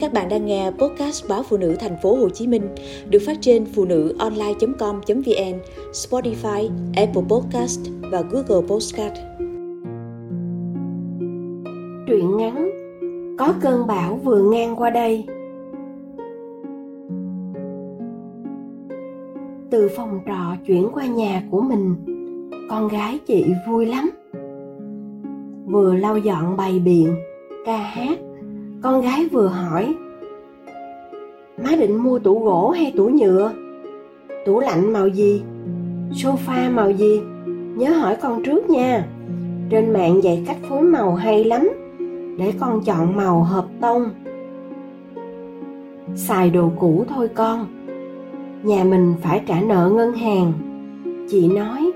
Các bạn đang nghe podcast báo phụ nữ thành phố Hồ Chí Minh được phát trên phụ nữ online.com.vn, Spotify, Apple Podcast và Google Podcast. Truyện ngắn Có cơn bão vừa ngang qua đây Từ phòng trọ chuyển qua nhà của mình Con gái chị vui lắm Vừa lau dọn bày biện, ca hát con gái vừa hỏi, má định mua tủ gỗ hay tủ nhựa? Tủ lạnh màu gì? Sofa màu gì? Nhớ hỏi con trước nha. Trên mạng dạy cách phối màu hay lắm, để con chọn màu hợp tông. Xài đồ cũ thôi con. Nhà mình phải trả nợ ngân hàng. Chị nói,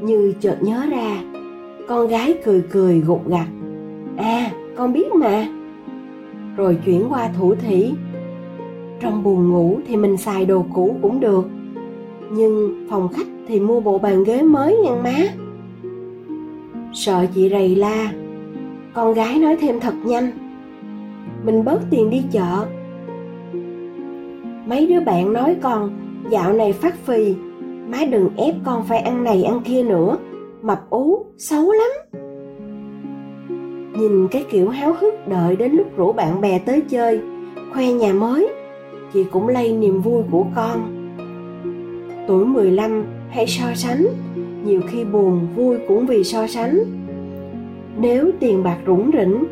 như chợt nhớ ra, con gái cười cười gục gặt à con biết mà. Rồi chuyển qua thủ thủy trong buồn ngủ thì mình xài đồ cũ cũng được. Nhưng phòng khách thì mua bộ bàn ghế mới nha má. Sợ chị rầy la. Con gái nói thêm thật nhanh. Mình bớt tiền đi chợ. Mấy đứa bạn nói con, dạo này phát phì. Má đừng ép con phải ăn này ăn kia nữa. Mập ú, xấu lắm. Nhìn cái kiểu háo hức đợi đến lúc rủ bạn bè tới chơi, khoe nhà mới, chị cũng lây niềm vui của con. Tuổi 15 hay so sánh, nhiều khi buồn vui cũng vì so sánh. Nếu tiền bạc rủng rỉnh,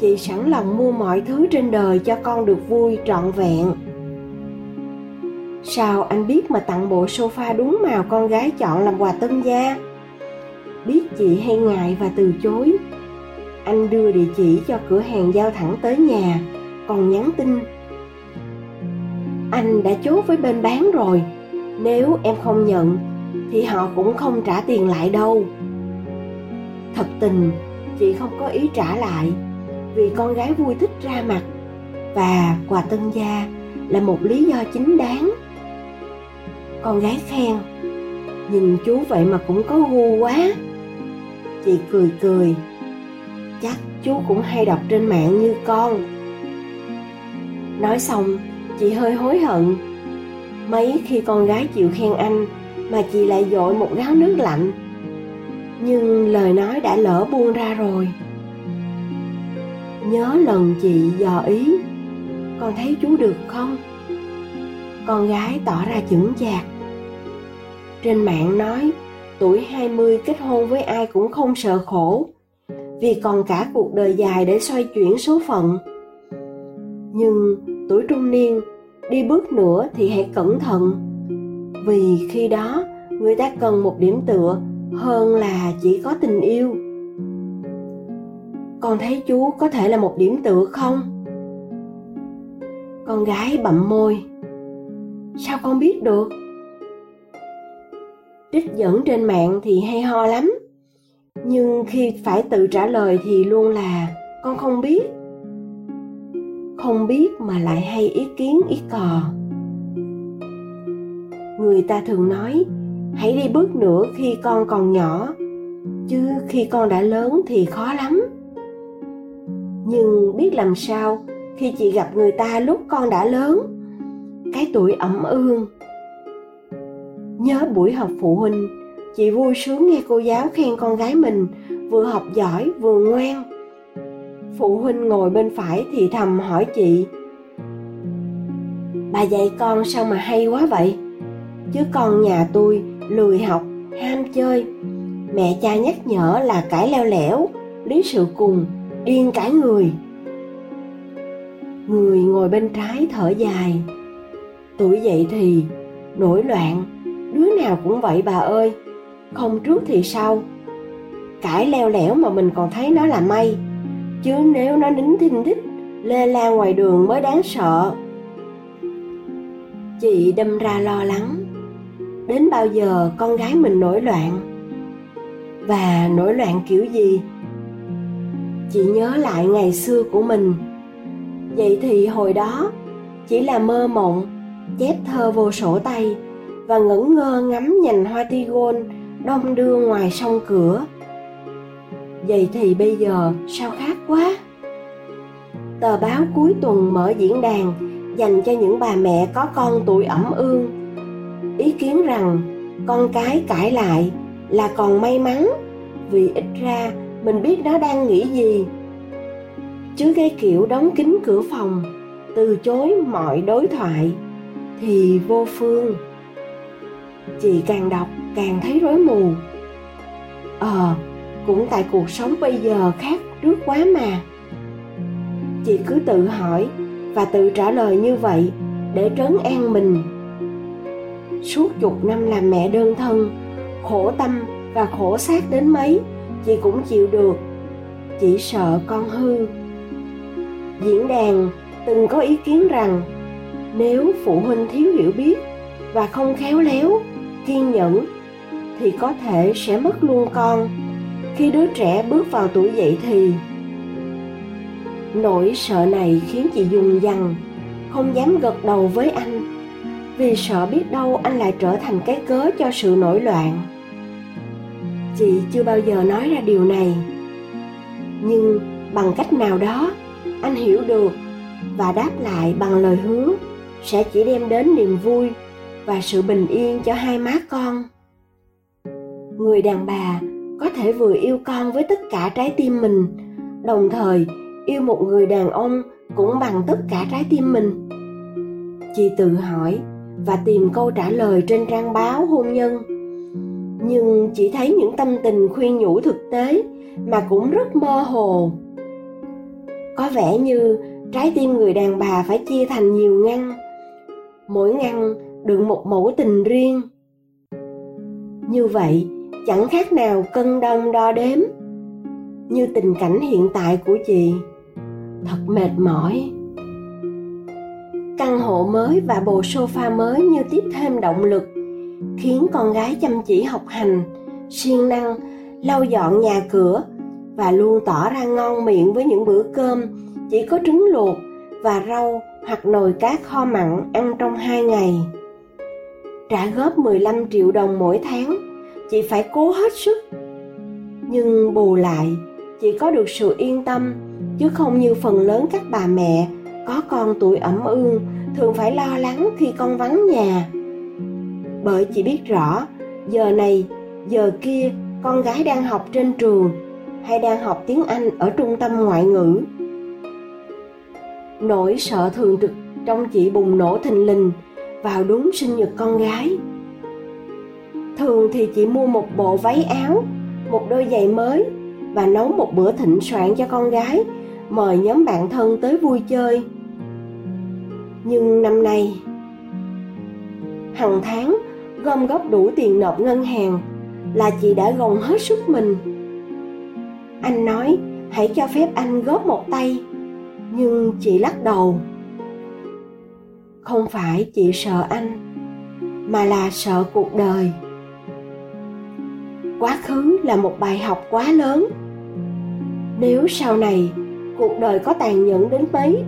chị sẵn lòng mua mọi thứ trên đời cho con được vui trọn vẹn. Sao anh biết mà tặng bộ sofa đúng màu con gái chọn làm quà tân gia? Biết chị hay ngại và từ chối, anh đưa địa chỉ cho cửa hàng giao thẳng tới nhà, còn nhắn tin. Anh đã chốt với bên bán rồi, nếu em không nhận thì họ cũng không trả tiền lại đâu. Thật tình, chị không có ý trả lại, vì con gái vui thích ra mặt, và quà tân gia là một lý do chính đáng. Con gái khen, nhìn chú vậy mà cũng có gu quá. Chị cười cười chắc chú cũng hay đọc trên mạng như con. Nói xong, chị hơi hối hận. Mấy khi con gái chịu khen anh mà chị lại dội một gáo nước lạnh. Nhưng lời nói đã lỡ buông ra rồi. Nhớ lần chị dò ý, con thấy chú được không? Con gái tỏ ra chững chạc. Trên mạng nói, tuổi 20 kết hôn với ai cũng không sợ khổ vì còn cả cuộc đời dài để xoay chuyển số phận. Nhưng tuổi trung niên, đi bước nữa thì hãy cẩn thận, vì khi đó người ta cần một điểm tựa hơn là chỉ có tình yêu. Con thấy chú có thể là một điểm tựa không? Con gái bậm môi. Sao con biết được? Trích dẫn trên mạng thì hay ho lắm nhưng khi phải tự trả lời thì luôn là, con không biết. Không biết mà lại hay ý kiến, ý cò. Người ta thường nói, hãy đi bước nữa khi con còn nhỏ, chứ khi con đã lớn thì khó lắm. Nhưng biết làm sao, khi chị gặp người ta lúc con đã lớn, cái tuổi ẩm ương. Nhớ buổi họp phụ huynh chị vui sướng nghe cô giáo khen con gái mình, vừa học giỏi, vừa ngoan. Phụ huynh ngồi bên phải thì thầm hỏi chị, bà dạy con sao mà hay quá vậy? Chứ con nhà tôi lười học, ham chơi. Mẹ cha nhắc nhở là cãi leo lẻo lý sự cùng, điên cãi người. Người ngồi bên trái thở dài, tuổi dậy thì nổi loạn, đứa nào cũng vậy bà ơi không trước thì sau. Cãi leo lẻo mà mình còn thấy nó là may. Chứ nếu nó nín thinh thích lê la ngoài đường mới đáng sợ. Chị đâm ra lo lắng. Đến bao giờ con gái mình nổi loạn? Và nổi loạn kiểu gì? Chị nhớ lại ngày xưa của mình. Vậy thì hồi đó, chỉ là mơ mộng, chép thơ vô sổ tay và ngẩn ngơ ngắm nhành hoa tigon đông đưa ngoài sông cửa. Vậy thì bây giờ sao khác quá? Tờ báo cuối tuần mở diễn đàn dành cho những bà mẹ có con tuổi ẩm ương. Ý kiến rằng con cái cãi lại là còn may mắn, vì ít ra mình biết nó đang nghĩ gì. Chứ cái kiểu đóng kín cửa phòng, từ chối mọi đối thoại thì vô phương. Chị càng đọc càng thấy rối mù. Ờ cũng tại cuộc sống bây giờ khác trước quá mà. Chị cứ tự hỏi và tự trả lời như vậy để trấn an mình. Suốt chục năm làm mẹ đơn thân, khổ tâm và khổ xác đến mấy, chị cũng chịu được. Chỉ sợ con hư. Diễn đàn từng có ý kiến rằng nếu phụ huynh thiếu hiểu biết và không khéo léo, kiên nhẫn thì có thể sẽ mất luôn con. Khi đứa trẻ bước vào tuổi dậy thì, nỗi sợ này khiến chị dùng dằn, không dám gật đầu với anh. Vì sợ biết đâu anh lại trở thành cái cớ cho sự nổi loạn. Chị chưa bao giờ nói ra điều này. Nhưng bằng cách nào đó, anh hiểu được và đáp lại bằng lời hứa sẽ chỉ đem đến niềm vui và sự bình yên cho hai má con người đàn bà có thể vừa yêu con với tất cả trái tim mình. Đồng thời, yêu một người đàn ông cũng bằng tất cả trái tim mình. Chị tự hỏi và tìm câu trả lời trên trang báo hôn nhân. Nhưng chỉ thấy những tâm tình khuyên nhủ thực tế mà cũng rất mơ hồ. Có vẻ như trái tim người đàn bà phải chia thành nhiều ngăn. Mỗi ngăn đựng một mẫu tình riêng. Như vậy chẳng khác nào cân đong đo đếm. Như tình cảnh hiện tại của chị thật mệt mỏi. Căn hộ mới và bộ sofa mới như tiếp thêm động lực khiến con gái chăm chỉ học hành siêng năng lau dọn nhà cửa và luôn tỏ ra ngon miệng với những bữa cơm chỉ có trứng luộc và rau hoặc nồi cá kho mặn ăn trong hai ngày. Trả góp 15 triệu đồng mỗi tháng, chị phải cố hết sức. Nhưng bù lại, chị có được sự yên tâm, chứ không như phần lớn các bà mẹ có con tuổi ẩm ương thường phải lo lắng khi con vắng nhà. Bởi chị biết rõ, giờ này, giờ kia con gái đang học trên trường hay đang học tiếng Anh ở trung tâm ngoại ngữ. Nỗi sợ thường trực trong chị bùng nổ thình lình vào đúng sinh nhật con gái. Thường thì chị mua một bộ váy áo, một đôi giày mới và nấu một bữa thịnh soạn cho con gái, mời nhóm bạn thân tới vui chơi. Nhưng năm nay, hàng tháng gom góp đủ tiền nộp ngân hàng là chị đã gồng hết sức mình. Anh nói hãy cho phép anh góp một tay. Nhưng chị lắc đầu không phải chị sợ anh mà là sợ cuộc đời quá khứ là một bài học quá lớn. Nếu sau này cuộc đời có tàn nhẫn đến mấy,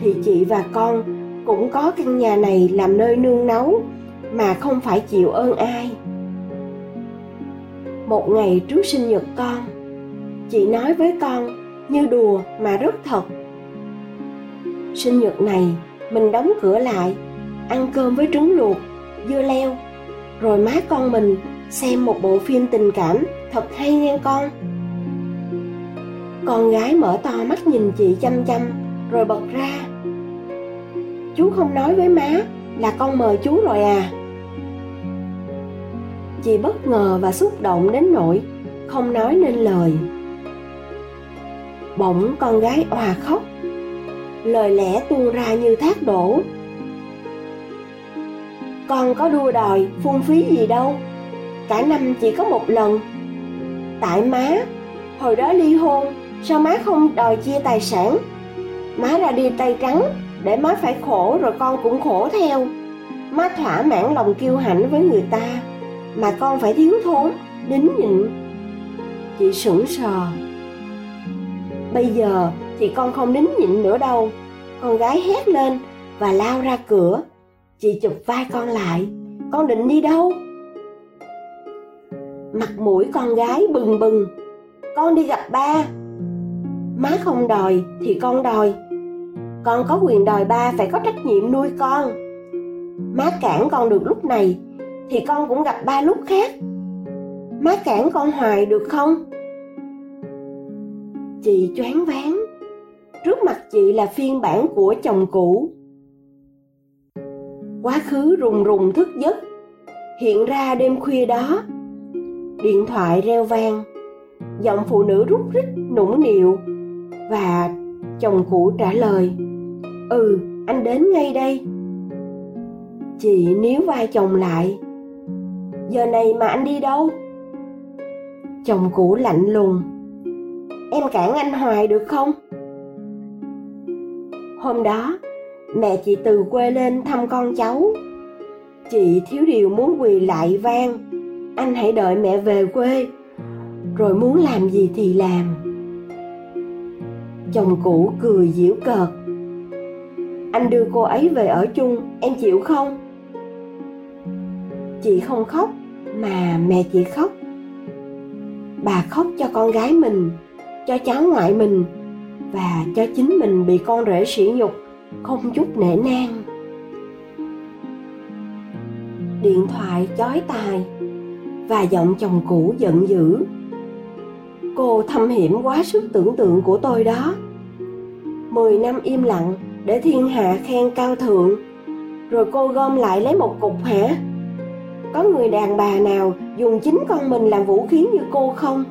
thì chị và con cũng có căn nhà này làm nơi nương náu mà không phải chịu ơn ai. Một ngày trước sinh nhật con, chị nói với con như đùa mà rất thật. Sinh nhật này mình đóng cửa lại, ăn cơm với trứng luộc, dưa leo, rồi má con mình xem một bộ phim tình cảm thật hay nha con. Con gái mở to mắt nhìn chị chăm chăm, rồi bật ra. Chú không nói với má là con mời chú rồi à. Chị bất ngờ và xúc động đến nỗi không nói nên lời. Bỗng con gái òa khóc, lời lẽ tuôn ra như thác đổ. Con có đua đòi phung phí gì đâu cả năm chỉ có một lần. Tại má, hồi đó ly hôn, sao má không đòi chia tài sản? Má ra đi tay trắng, để má phải khổ rồi con cũng khổ theo. Má thỏa mãn lòng kiêu hãnh với người ta, mà con phải thiếu thốn đính nhịn. Chị sững sờ. Bây giờ thì con không đính nhịn nữa đâu. Con gái hét lên và lao ra cửa. Chị chụp vai con lại. Con định đi đâu? Mặt mũi con gái bừng bừng. Con đi gặp ba. Má không đòi thì con đòi. Con có quyền đòi ba phải có trách nhiệm nuôi con. Má cản con được lúc này thì con cũng gặp ba lúc khác. Má cản con hoài được không? Chị choáng váng. Trước mặt chị là phiên bản của chồng cũ. Quá khứ rùng rùng thức giấc. Hiện ra đêm khuya đó điện thoại reo vang. Giọng phụ nữ rút rít, nũng nịu. Và chồng cũ trả lời ừ anh đến ngay đây. Chị níu vai chồng lại, giờ này mà anh đi đâu? Chồng cũ lạnh lùng, em cản anh hoài được không? Hôm đó, mẹ chị từ quê lên thăm con cháu. Chị thiếu điều muốn quỳ lại vang anh hãy đợi mẹ về quê, rồi muốn làm gì thì làm. Chồng cũ cười giễu cợt. Anh đưa cô ấy về ở chung, em chịu không? Chị không khóc, mà mẹ chị khóc. Bà khóc cho con gái mình, cho cháu ngoại mình, và cho chính mình bị con rể sỉ nhục, không chút nể nang. Điện thoại chói tai và giọng chồng cũ giận dữ. Cô thâm hiểm quá sức tưởng tượng của tôi đó. Mười năm im lặng để thiên hạ khen cao thượng, rồi cô gom lại lấy một cục hả? Có người đàn bà nào dùng chính con mình làm vũ khí như cô không?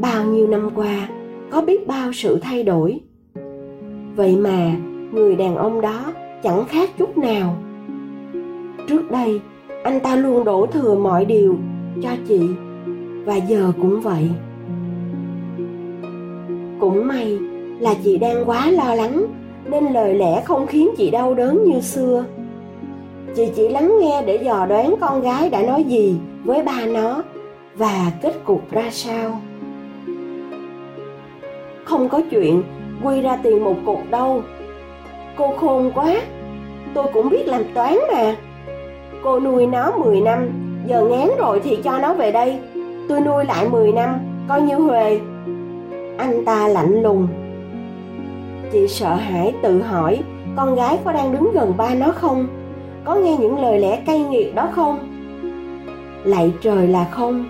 Bao nhiêu năm qua, có biết bao sự thay đổi. Vậy mà người đàn ông đó chẳng khác chút nào. Trước đây anh ta luôn đổ thừa mọi điều cho chị. Và giờ cũng vậy. Cũng may là chị đang quá lo lắng, nên lời lẽ không khiến chị đau đớn như xưa. Chị chỉ lắng nghe để dò đoán con gái đã nói gì với ba nó và kết cục ra sao. Không có chuyện quy ra tiền một cục đâu. Cô khôn quá. Tôi cũng biết làm toán mà cô nuôi nó 10 năm, giờ ngán rồi thì cho nó về đây. Tôi nuôi lại 10 năm, coi như huề anh ta lạnh lùng. Chị sợ hãi tự hỏi, con gái có đang đứng gần ba nó không? Có nghe những lời lẽ cay nghiệt đó không? Lạy trời là không.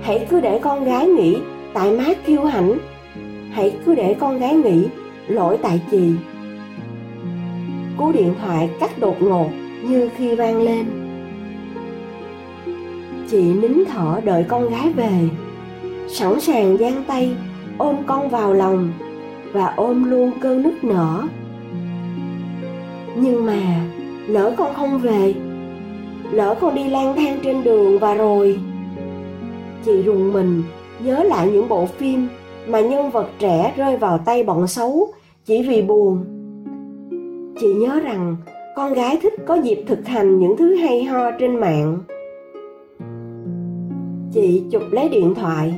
Hãy cứ để con gái nghĩ, tại má kiêu hãnh. Hãy cứ để con gái nghĩ, lỗi tại chị. Cú điện thoại cắt đột ngột như khi vang lên. Chị nín thở đợi con gái về. Sẵn sàng giang tay, ôm con vào lòng và ôm luôn cơn nức nở. Nhưng mà, lỡ con không về, lỡ con đi lang thang trên đường và rồi, chị rùng mình nhớ lại những bộ phim mà nhân vật trẻ rơi vào tay bọn xấu chỉ vì buồn. Chị nhớ rằng con gái thích có dịp thực hành những thứ hay ho trên mạng. Chị chụp lấy điện thoại,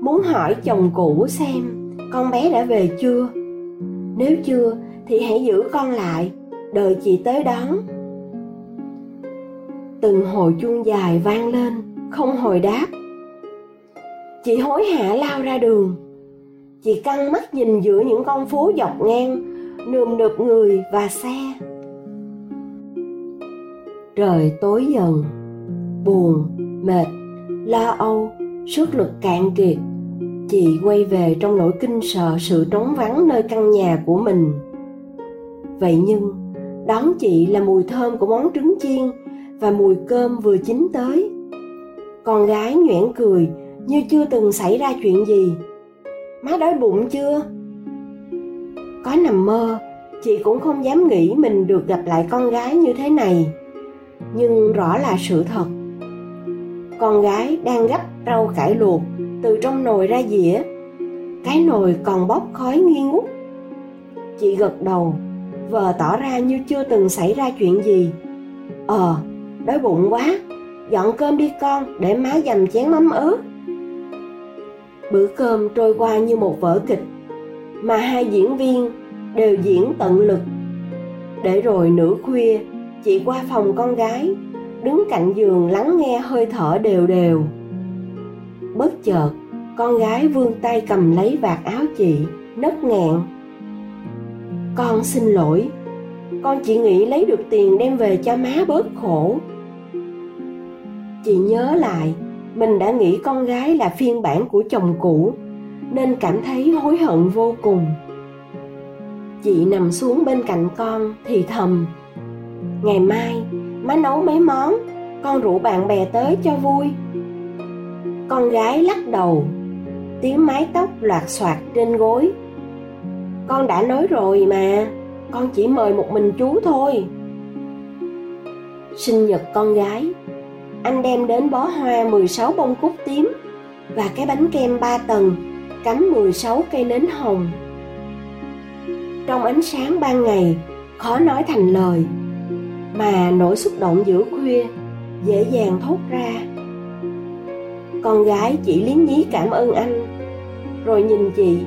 muốn hỏi chồng cũ xem con bé đã về chưa. Nếu chưa thì hãy giữ con lại, đợi chị tới đón. Từng hồi chuông dài vang lên, không hồi đáp. Chị hối hả lao ra đường. Chị căng mắt nhìn giữa những con phố dọc ngang, nườm nượp người và xe trời tối dần, buồn, mệt, lo âu sức lực cạn kiệt. Chị quay về trong nỗi kinh sợ sự trống vắng nơi căn nhà của mình. Vậy nhưng, đón chị là mùi thơm của món trứng chiên và mùi cơm vừa chín tới. Con gái nhoẻn cười như chưa từng xảy ra chuyện gì. Má đói bụng chưa? Có nằm mơ, chị cũng không dám nghĩ mình được gặp lại con gái như thế này nhưng rõ là sự thật. Con gái đang gấp rau cải luộc từ trong nồi ra dĩa. Cái nồi còn bốc khói nghi ngút. Chị gật đầu, vờ tỏ ra như chưa từng xảy ra chuyện gì. Ờ đói bụng quá, dọn cơm đi con để má dầm chén mắm ớt. Bữa cơm trôi qua như một vở kịch, mà hai diễn viên đều diễn tận lực. Để rồi nửa khuya chị qua phòng con gái, đứng cạnh giường lắng nghe hơi thở đều đều. Bất chợt, con gái vươn tay cầm lấy vạt áo chị, nấc nghẹn con xin lỗi, con chỉ nghĩ lấy được tiền đem về cho má bớt khổ. Chị nhớ lại, mình đã nghĩ con gái là phiên bản của chồng cũ, nên cảm thấy hối hận vô cùng. Chị nằm xuống bên cạnh con thì thầm ngày mai má nấu mấy món con rủ bạn bè tới cho vui. Con gái lắc đầu tiếng mái tóc loạt xoạt trên gối. Con đã nói rồi mà con chỉ mời một mình chú thôi. Sinh nhật con gái anh đem đến bó hoa 16 bông cúc tím và cái bánh kem 3 tầng cắm 16 cây nến hồng. Trong ánh sáng ban ngày, khó nói thành lời, mà nỗi xúc động giữa khuya dễ dàng thốt ra. Con gái chỉ liếm nhí cảm ơn anh, rồi nhìn chị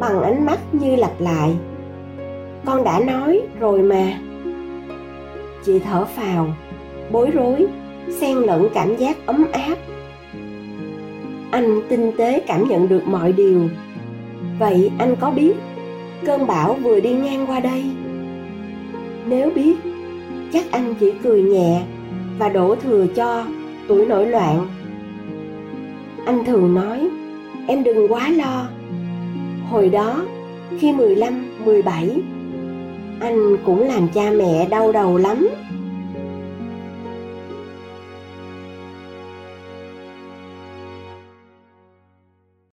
bằng ánh mắt như lặp lại. Con đã nói rồi mà. Chị thở phào, bối rối xen lẫn cảm giác ấm áp anh tinh tế cảm nhận được mọi điều vậy anh có biết cơn bão vừa đi ngang qua đây nếu biết chắc anh chỉ cười nhẹ và đổ thừa cho tuổi nổi loạn. Anh thường nói em đừng quá lo. Hồi đó khi 15, 17 anh cũng làm cha mẹ đau đầu lắm.